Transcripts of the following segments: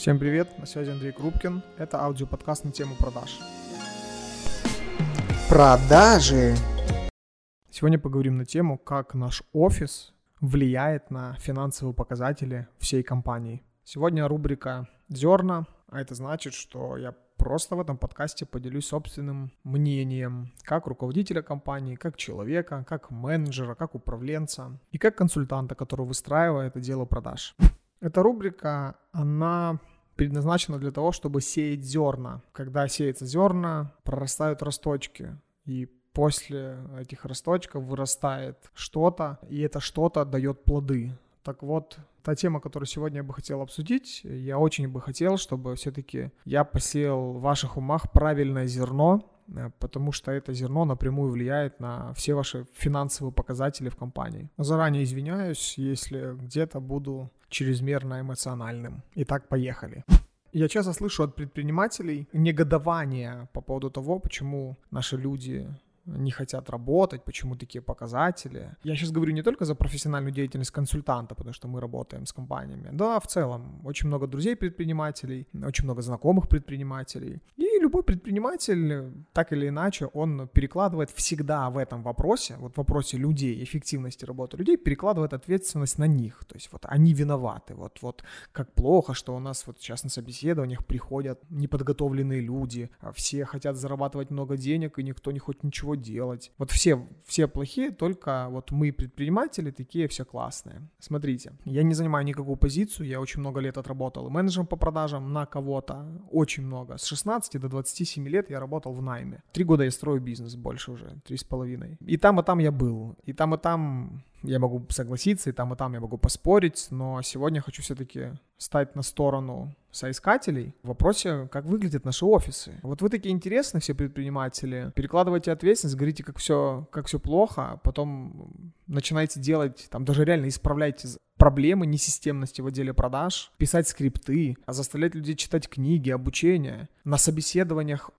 Всем привет, на связи Андрей Крупкин. Это аудиоподкаст на тему продаж. Продажи. Сегодня поговорим на тему, как наш офис влияет на финансовые показатели всей компании. Сегодня рубрика «Зерна», а это значит, что я просто в этом подкасте поделюсь собственным мнением, как руководителя компании, как человека, как менеджера, как управленца и как консультанта, который выстраивает это дело продаж. Эта рубрика, она предназначена для того, чтобы сеять зерна. Когда сеется зерна, прорастают росточки. И после этих росточков вырастает что-то, и это что-то дает плоды. Так вот, та тема, которую сегодня я бы хотел обсудить, я очень бы хотел, чтобы все-таки я посеял в ваших умах правильное зерно, э, потому что это зерно напрямую влияет на все ваши финансовые показатели в компании. Заранее извиняюсь, если где-то буду чрезмерно эмоциональным. Итак, поехали. Я часто слышу от предпринимателей негодование по поводу того, почему наши люди не хотят работать, почему такие показатели. Я сейчас говорю не только за профессиональную деятельность консультанта, потому что мы работаем с компаниями. Да, в целом, очень много друзей предпринимателей, очень много знакомых предпринимателей. И любой предприниматель, так или иначе, он перекладывает всегда в этом вопросе, вот в вопросе людей, эффективности работы людей, перекладывает ответственность на них. То есть вот они виноваты. Вот, вот как плохо, что у нас вот сейчас на собеседованиях приходят неподготовленные люди, а все хотят зарабатывать много денег, и никто не хочет ничего делать. Вот все, все плохие, только вот мы, предприниматели, такие все классные. Смотрите, я не занимаю никакую позицию, я очень много лет отработал менеджером по продажам на кого-то, очень много, с 16 до 27 лет я работал в найме. Три года я строю бизнес, больше уже, три с половиной. И там, и там я был. И там, и там я могу согласиться, и там, и там я могу поспорить, но сегодня хочу все-таки стать на сторону соискателей в вопросе, как выглядят наши офисы. Вот вы такие интересные все предприниматели, перекладываете ответственность, говорите, как все, как все плохо, а потом начинаете делать, там даже реально исправляете проблемы несистемности в отделе продаж, писать скрипты, а заставлять людей читать книги, обучение. На собеседованиях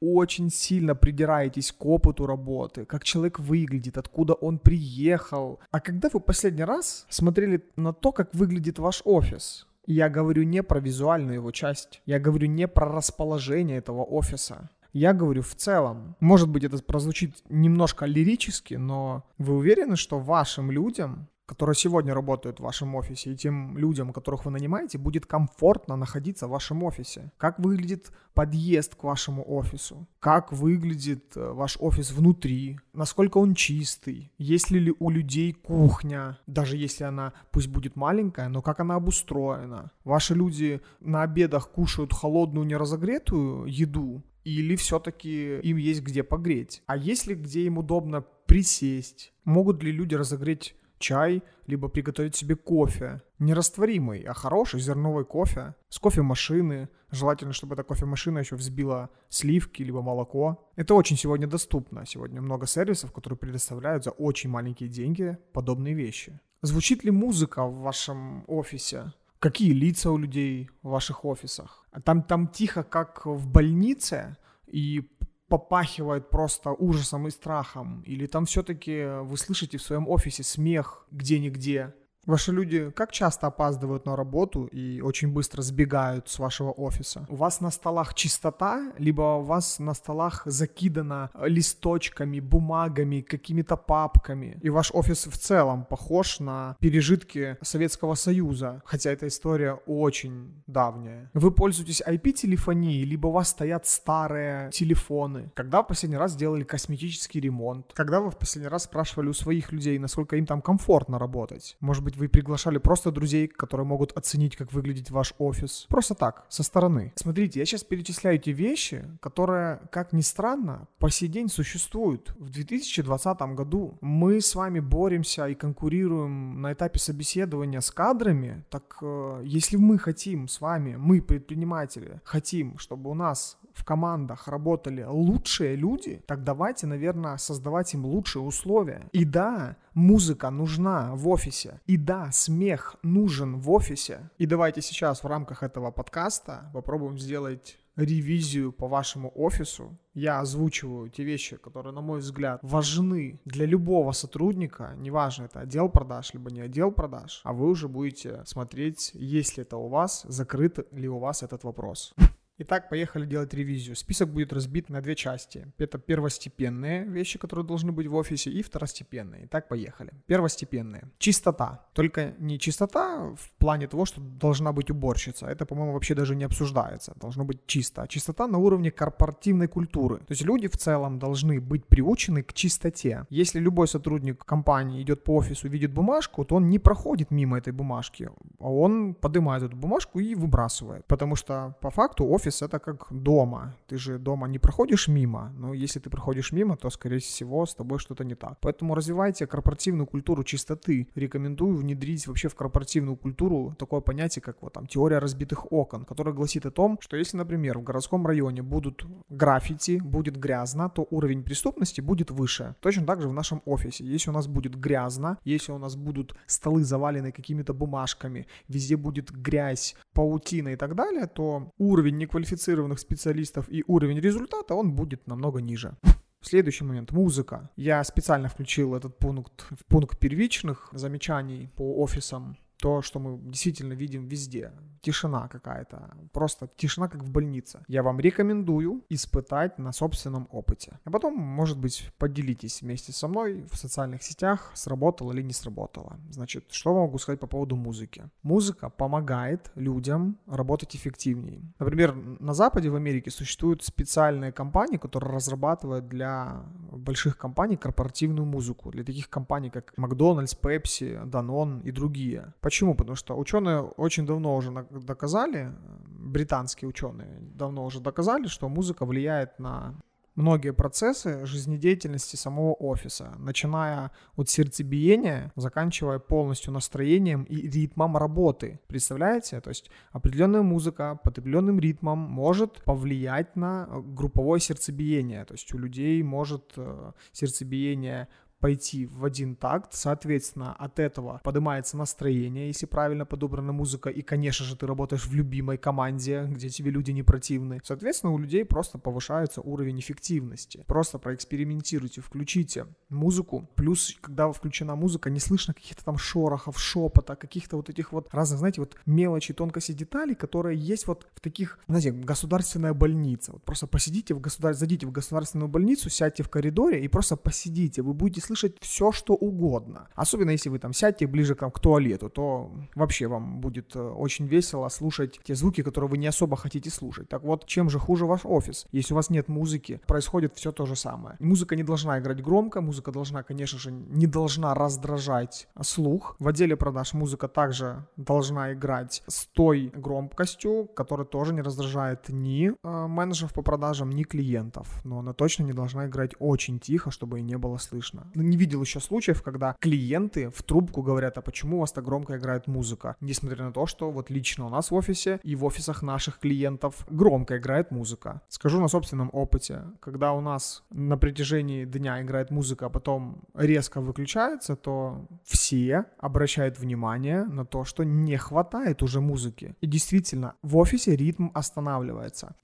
очень-очень сильно придираетесь к опыту работы, как человек выглядит, откуда он приехал. А когда вы последний раз смотрели на то, как выглядит ваш офис? Я говорю не про визуальную его часть, я говорю не про расположение этого офиса. Я говорю в целом. Может быть, это прозвучит немножко лирически, но вы уверены, что вашим людям которые сегодня работают в вашем офисе, и тем людям, которых вы нанимаете, будет комфортно находиться в вашем офисе. Как выглядит подъезд к вашему офису? Как выглядит э, ваш офис внутри? Насколько он чистый? Есть ли у людей кухня? Даже если она пусть будет маленькая, но как она обустроена? Ваши люди на обедах кушают холодную неразогретую еду? Или все-таки им есть где погреть? А если где им удобно присесть? Могут ли люди разогреть чай, либо приготовить себе кофе. Не растворимый, а хороший зерновой кофе. С кофемашины. Желательно, чтобы эта кофемашина еще взбила сливки, либо молоко. Это очень сегодня доступно. Сегодня много сервисов, которые предоставляют за очень маленькие деньги подобные вещи. Звучит ли музыка в вашем офисе? Какие лица у людей в ваших офисах? Там, там тихо, как в больнице, и попахивает просто ужасом и страхом? Или там все-таки вы слышите в своем офисе смех где-нигде? Ваши люди как часто опаздывают на работу и очень быстро сбегают с вашего офиса? У вас на столах чистота, либо у вас на столах закидано листочками, бумагами, какими-то папками, и ваш офис в целом похож на пережитки Советского Союза, хотя эта история очень давняя. Вы пользуетесь IP-телефонией, либо у вас стоят старые телефоны. Когда в последний раз делали косметический ремонт? Когда вы в последний раз спрашивали у своих людей, насколько им там комфортно работать? Может быть, вы приглашали просто друзей, которые могут оценить, как выглядит ваш офис. Просто так, со стороны. Смотрите, я сейчас перечисляю те вещи, которые, как ни странно, по сей день существуют. В 2020 году мы с вами боремся и конкурируем на этапе собеседования с кадрами. Так э, если мы хотим с вами, мы предприниматели, хотим, чтобы у нас в командах работали лучшие люди, так давайте, наверное, создавать им лучшие условия. И да, музыка нужна в офисе. И да, смех нужен в офисе. И давайте сейчас в рамках этого подкаста попробуем сделать ревизию по вашему офису, я озвучиваю те вещи, которые, на мой взгляд, важны для любого сотрудника, неважно, это отдел продаж, либо не отдел продаж, а вы уже будете смотреть, есть ли это у вас, закрыт ли у вас этот вопрос. Итак, поехали делать ревизию. Список будет разбит на две части. Это первостепенные вещи, которые должны быть в офисе, и второстепенные. Итак, поехали. Первостепенные. Чистота. Только не чистота в плане того, что должна быть уборщица. Это, по-моему, вообще даже не обсуждается. Должно быть чисто. А чистота на уровне корпоративной культуры. То есть люди в целом должны быть приучены к чистоте. Если любой сотрудник компании идет по офису, видит бумажку, то он не проходит мимо этой бумажки, а он поднимает эту бумажку и выбрасывает. Потому что по факту офис офис это как дома. Ты же дома не проходишь мимо, но если ты проходишь мимо, то, скорее всего, с тобой что-то не так. Поэтому развивайте корпоративную культуру чистоты. Рекомендую внедрить вообще в корпоративную культуру такое понятие, как вот там теория разбитых окон, которая гласит о том, что если, например, в городском районе будут граффити, будет грязно, то уровень преступности будет выше. Точно так же в нашем офисе. Если у нас будет грязно, если у нас будут столы завалены какими-то бумажками, везде будет грязь, паутина и так далее, то уровень неквалифицированности квалифицированных специалистов и уровень результата, он будет намного ниже. Следующий момент – музыка. Я специально включил этот пункт в пункт первичных замечаний по офисам то, что мы действительно видим везде. Тишина какая-то. Просто тишина, как в больнице. Я вам рекомендую испытать на собственном опыте. А потом, может быть, поделитесь вместе со мной в социальных сетях, сработало или не сработало. Значит, что могу сказать по поводу музыки? Музыка помогает людям работать эффективнее. Например, на Западе, в Америке, существуют специальные компании, которые разрабатывают для больших компаний корпоративную музыку. Для таких компаний, как Макдональдс, Пепси, Данон и другие. Почему? Потому что ученые очень давно уже доказали, британские ученые давно уже доказали, что музыка влияет на многие процессы жизнедеятельности самого офиса, начиная от сердцебиения, заканчивая полностью настроением и ритмом работы. Представляете? То есть определенная музыка под определенным ритмом может повлиять на групповое сердцебиение. То есть у людей может э, сердцебиение пойти в один такт, соответственно, от этого поднимается настроение, если правильно подобрана музыка, и, конечно же, ты работаешь в любимой команде, где тебе люди не противны. Соответственно, у людей просто повышается уровень эффективности. Просто проэкспериментируйте, включите музыку, плюс, когда включена музыка, не слышно каких-то там шорохов, шепота, каких-то вот этих вот разных, знаете, вот мелочи, тонкости деталей, которые есть вот в таких, знаете, государственная больница. Вот просто посидите в государ... зайдите в государственную больницу, сядьте в коридоре и просто посидите, вы будете слышать все, что угодно. Особенно если вы там сядьте ближе к, к туалету, то вообще вам будет э, очень весело слушать те звуки, которые вы не особо хотите слушать. Так вот, чем же хуже ваш офис? Если у вас нет музыки, происходит все то же самое. Музыка не должна играть громко, музыка должна, конечно же, не должна раздражать слух. В отделе продаж музыка также должна играть с той громкостью, которая тоже не раздражает ни э, менеджеров по продажам, ни клиентов. Но она точно не должна играть очень тихо, чтобы и не было слышно. Ну, не видел еще случаев, когда клиенты в трубку говорят, а почему у вас так громко играет музыка? Несмотря на то, что вот лично у нас в офисе и в офисах наших клиентов громко играет музыка. Скажу на собственном опыте, когда у нас на протяжении дня играет музыка, а потом резко выключается, то все обращают внимание на то, что не хватает уже музыки. И действительно, в офисе ритм останавливается.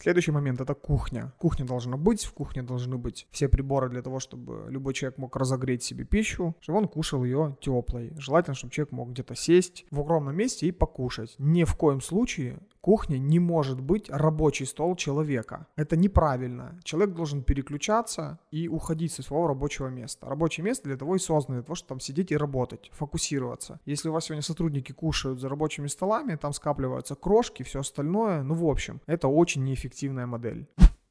Следующий момент — это кухня. Кухня должна быть, в кухне должны быть все приборы для того, чтобы любой человек мог разогреть себе пищу, чтобы он кушал ее теплой. Желательно, чтобы человек мог где-то сесть в укромном месте и покушать. Ни в коем случае кухня не может быть рабочий стол человека. Это неправильно. Человек должен переключаться и уходить со своего рабочего места. Рабочее место для того и создано, для того, чтобы там сидеть и работать, фокусироваться. Если у вас сегодня сотрудники кушают за рабочими столами, там скапливаются крошки, все остальное, ну в общем, это очень неэффективная модель.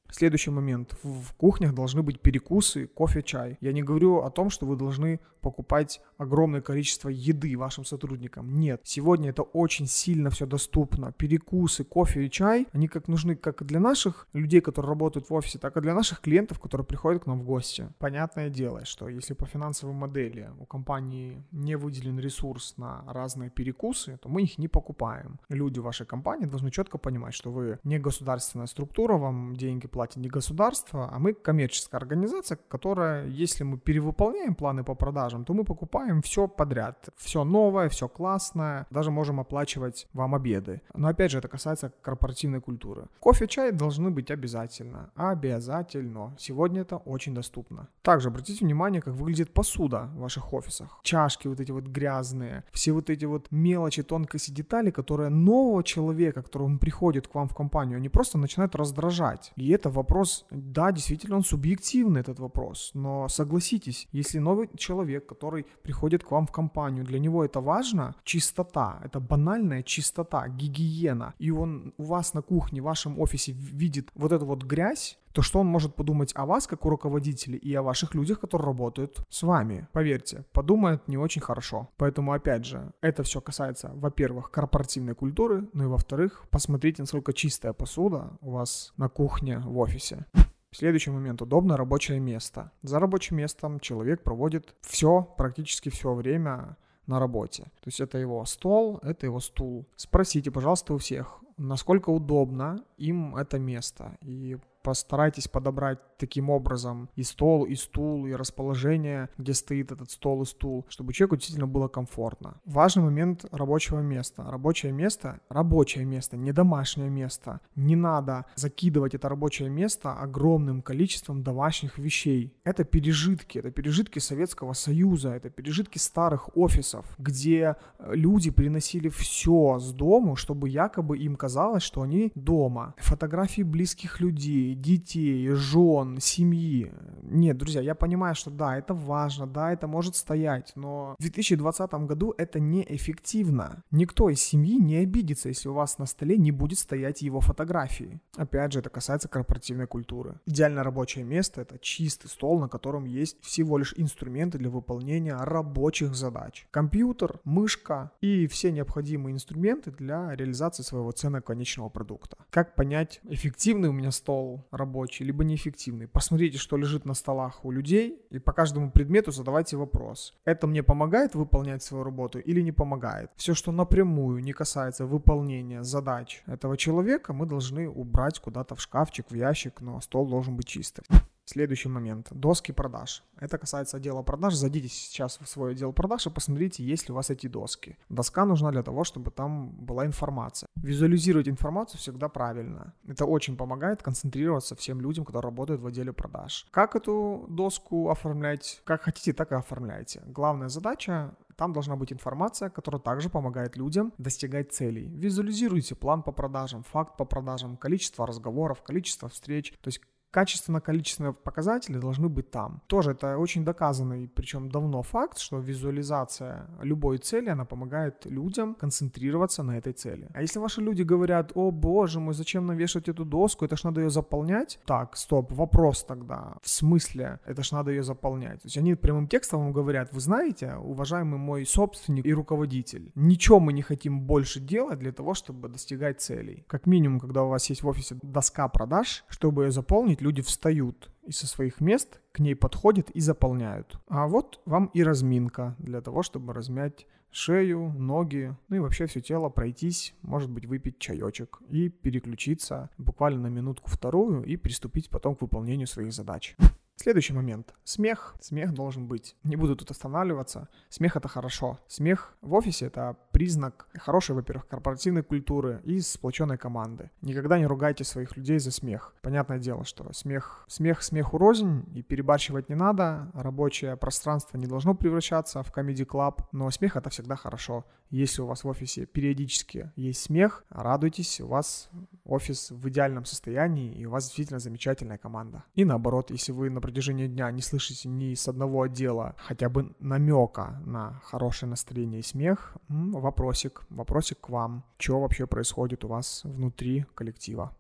Следующий момент. В кухнях должны быть перекусы, кофе, чай. Я не говорю о том, что вы должны покупать огромное количество еды вашим сотрудникам. Нет. Сегодня это очень сильно все доступно. Перекусы, кофе и чай, они как нужны как для наших людей, которые работают в офисе, так и для наших клиентов, которые приходят к нам в гости. Понятное дело, что если по финансовой модели у компании не выделен ресурс на разные перекусы, то мы их не покупаем. Люди вашей компании должны четко понимать, что вы не государственная структура, вам деньги платит не государство, а мы коммерческая организация, которая, если мы перевыполняем планы по продажам, то мы покупаем все подряд. Все новое, все классное, даже можем оплачивать вам обеды. Но опять же, это касается корпоративной культуры. Кофе, чай должны быть обязательно. Обязательно. Сегодня это очень доступно. Также обратите внимание, как выглядит посуда в ваших офисах. Чашки вот эти вот грязные, все вот эти вот мелочи, тонкости, детали, которые нового человека, который приходит к вам в компанию, они просто начинают раздражать. И это вопрос, да, действительно, он субъективный, этот вопрос. Но согласитесь, если новый человек, который приходит к вам в компанию, для него это важно, чистота, это банальная чистота, гигиена, и он у вас на кухне, в вашем офисе видит вот эту вот грязь, то что он может подумать о вас, как о руководителе, и о ваших людях, которые работают с вами? Поверьте, подумает не очень хорошо. Поэтому, опять же, это все касается, во-первых, корпоративной культуры, ну и во-вторых, посмотрите, насколько чистая посуда у вас на кухне в офисе. Следующий момент. Удобное рабочее место. За рабочим местом человек проводит все, практически все время на работе. То есть это его стол, это его стул. Спросите, пожалуйста, у всех, насколько удобно им это место. И постарайтесь подобрать таким образом и стол, и стул, и расположение, где стоит этот стол и стул, чтобы человеку действительно было комфортно. Важный момент рабочего места. Рабочее место, рабочее место, не домашнее место. Не надо закидывать это рабочее место огромным количеством домашних вещей. Это пережитки, это пережитки Советского Союза, это пережитки старых офисов, где э, люди приносили все с дому, чтобы якобы им казалось, что они дома. Фотографии близких людей, детей, жен, семьи. Нет, друзья, я понимаю, что да, это важно, да, это может стоять, но в 2020 году это неэффективно. Никто из семьи не обидится, если у вас на столе не будет стоять его фотографии. Опять же, это касается корпоративной культуры. Идеальное рабочее место — это чистый стол, на котором есть всего лишь инструменты для выполнения рабочих задач. Компьютер, мышка и все необходимые инструменты для реализации своего ценного конечного продукта. Как понять, эффективный у меня стол, рабочий, либо неэффективный. Посмотрите, что лежит на столах у людей, и по каждому предмету задавайте вопрос. Это мне помогает выполнять свою работу или не помогает? Все, что напрямую не касается выполнения задач этого человека, мы должны убрать куда-то в шкафчик, в ящик, но стол должен быть чистым. Следующий момент. Доски продаж. Это касается отдела продаж. Зайдите сейчас в свой отдел продаж и посмотрите, есть ли у вас эти доски. Доска нужна для того, чтобы там была информация. Визуализировать информацию всегда правильно. Это очень помогает концентрироваться всем людям, которые работают в отделе продаж. Как эту доску оформлять? Как хотите, так и оформляйте. Главная задача там должна быть информация, которая также помогает людям достигать целей. Визуализируйте план по продажам, факт по продажам, количество разговоров, количество встреч. То есть качественно-количественные показатели должны быть там. Тоже это очень доказанный, причем давно факт, что визуализация любой цели, она помогает людям концентрироваться на этой цели. А если ваши люди говорят, о боже мой, зачем нам вешать эту доску, это ж надо ее заполнять? Так, стоп, вопрос тогда. В смысле, это ж надо ее заполнять? То есть они прямым текстом вам говорят, вы знаете, уважаемый мой собственник и руководитель, ничего мы не хотим больше делать для того, чтобы достигать целей. Как минимум, когда у вас есть в офисе доска продаж, чтобы ее заполнить, люди встают и со своих мест к ней подходят и заполняют. А вот вам и разминка для того, чтобы размять шею, ноги, ну и вообще все тело пройтись, может быть выпить чаечек и переключиться буквально на минутку-вторую и приступить потом к выполнению своих задач. Следующий момент. Смех. Смех должен быть. Не буду тут останавливаться. Смех это хорошо. Смех в офисе это признак хорошей, во-первых, корпоративной культуры и сплоченной команды. Никогда не ругайте своих людей за смех. Понятное дело, что смех, смех смеху рознь и перебарщивать не надо. Рабочее пространство не должно превращаться в комедий клаб, но смех это всегда хорошо. Если у вас в офисе периодически есть смех, радуйтесь, у вас офис в идеальном состоянии и у вас действительно замечательная команда. И наоборот, если вы, например, протяжении дня не слышите ни с одного отдела хотя бы намека на хорошее настроение и смех, вопросик, вопросик к вам. Что вообще происходит у вас внутри коллектива?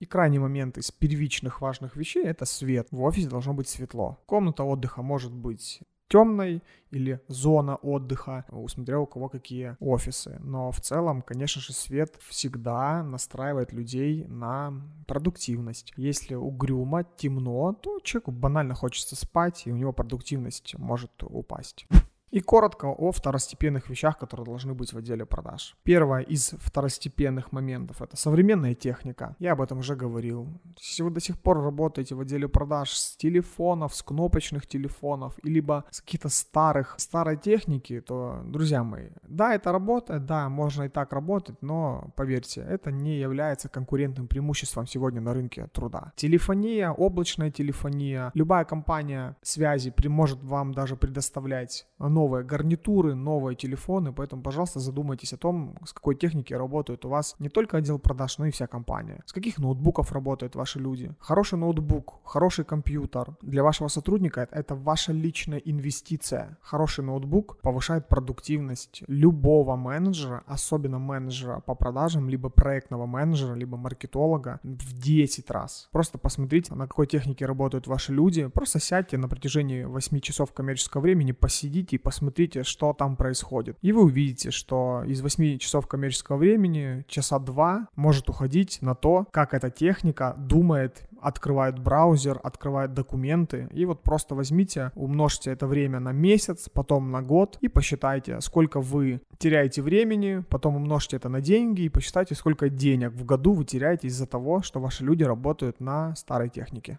И крайний момент из первичных важных вещей — это свет. В офисе должно быть светло. Комната отдыха может быть темной или зона отдыха, усмотря у кого какие офисы. Но в целом, конечно же, свет всегда настраивает людей на продуктивность. Если угрюмо, темно, то человеку банально хочется спать, и у него продуктивность может упасть. И коротко о второстепенных вещах, которые должны быть в отделе продаж. Первое из второстепенных моментов – это современная техника. Я об этом уже говорил. Если вы до сих пор работаете в отделе продаж с телефонов, с кнопочных телефонов, либо с каких-то старых, старой техники, то, друзья мои, да, это работает, да, можно и так работать, но, поверьте, это не является конкурентным преимуществом сегодня на рынке труда. Телефония, облачная телефония, любая компания связи может вам даже предоставлять новые гарнитуры, новые телефоны, поэтому, пожалуйста, задумайтесь о том, с какой техники работает у вас не только отдел продаж, но и вся компания. С каких ноутбуков работают ваши люди. Хороший ноутбук, хороший компьютер для вашего сотрудника это ваша личная инвестиция. Хороший ноутбук повышает продуктивность любого менеджера, особенно менеджера по продажам, либо проектного менеджера, либо маркетолога в 10 раз. Просто посмотрите, на какой технике работают ваши люди. Просто сядьте на протяжении 8 часов коммерческого времени, посидите и посмотрите, что там происходит. И вы увидите, что из 8 часов коммерческого времени часа 2 может уходить на то, как эта техника думает, открывает браузер, открывает документы. И вот просто возьмите, умножьте это время на месяц, потом на год и посчитайте, сколько вы теряете времени, потом умножьте это на деньги и посчитайте, сколько денег в году вы теряете из-за того, что ваши люди работают на старой технике.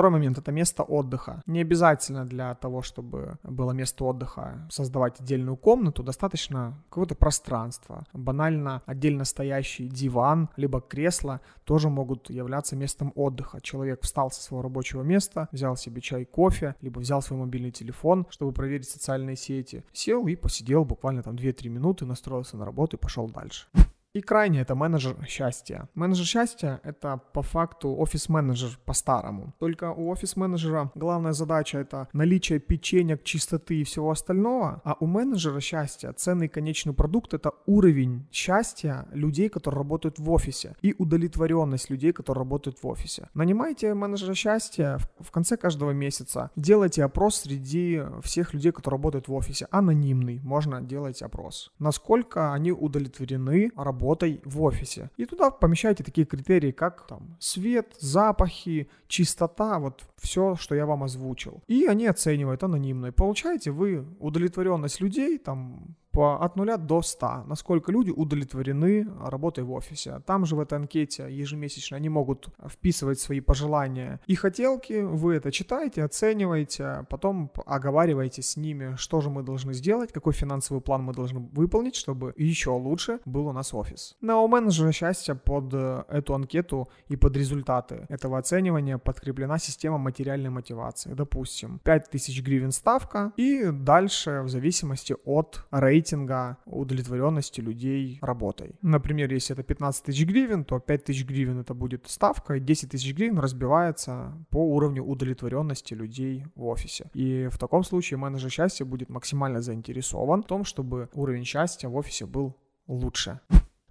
Второй момент – это место отдыха. Не обязательно для того, чтобы было место отдыха, создавать отдельную комнату, достаточно какого-то пространства. Банально отдельно стоящий диван, либо кресло тоже могут являться местом отдыха. Человек встал со своего рабочего места, взял себе чай, кофе, либо взял свой мобильный телефон, чтобы проверить социальные сети, сел и посидел буквально там 2-3 минуты, настроился на работу и пошел дальше. И крайне это менеджер счастья. Менеджер счастья — это по факту офис-менеджер по-старому. Только у офис-менеджера главная задача — это наличие печенек, чистоты и всего остального, а у менеджера счастья ценный конечный продукт — это уровень счастья людей, которые работают в офисе, и удовлетворенность людей, которые работают в офисе. Нанимайте менеджера счастья в конце каждого месяца, делайте опрос среди всех людей, которые работают в офисе, анонимный, можно делать опрос. Насколько они удовлетворены работой работой в офисе. И туда помещаете такие критерии, как там свет, запахи, чистота, вот все, что я вам озвучил. И они оценивают анонимно. И получаете вы удовлетворенность людей, там по, от 0 до 100, насколько люди удовлетворены работой в офисе. Там же в этой анкете ежемесячно они могут вписывать свои пожелания и хотелки, вы это читаете, оцениваете, потом оговариваете с ними, что же мы должны сделать, какой финансовый план мы должны выполнить, чтобы еще лучше был у нас офис. На у менеджера счастья под э, эту анкету и под результаты этого оценивания подкреплена система материальной мотивации. Допустим, 5000 гривен ставка и дальше в зависимости от рейтинга рейтинга удовлетворенности людей работой. Например, если это 15 тысяч гривен, то 5 тысяч гривен это будет ставка, и 10 тысяч гривен разбивается по уровню удовлетворенности людей в офисе. И в таком случае менеджер счастья будет максимально заинтересован в том, чтобы уровень счастья в офисе был лучше.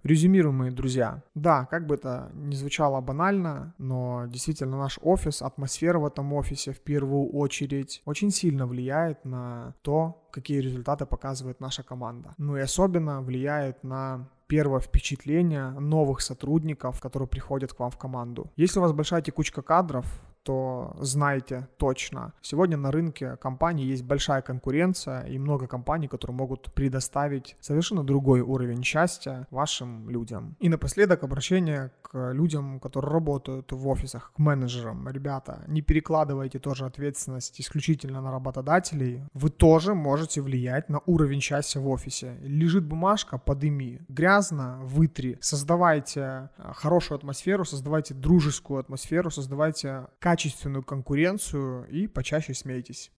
Резюмируем, мои друзья. Да, как бы это ни звучало банально, но действительно наш офис, атмосфера в этом офисе в первую очередь очень сильно влияет на то, какие результаты показывает наша команда. Ну и особенно влияет на первое впечатление новых сотрудников, которые приходят к вам в команду. Если у вас большая текучка кадров, то знайте точно. Сегодня на рынке компаний есть большая конкуренция и много компаний, которые могут предоставить совершенно другой уровень счастья вашим людям. И напоследок обращение к людям, которые работают в офисах, к менеджерам. Ребята, не перекладывайте тоже ответственность исключительно на работодателей. Вы тоже можете влиять на уровень счастья в офисе. Лежит бумажка, подыми. Грязно, вытри. Создавайте э, хорошую атмосферу, создавайте дружескую атмосферу, создавайте качественную конкуренцию и почаще смейтесь.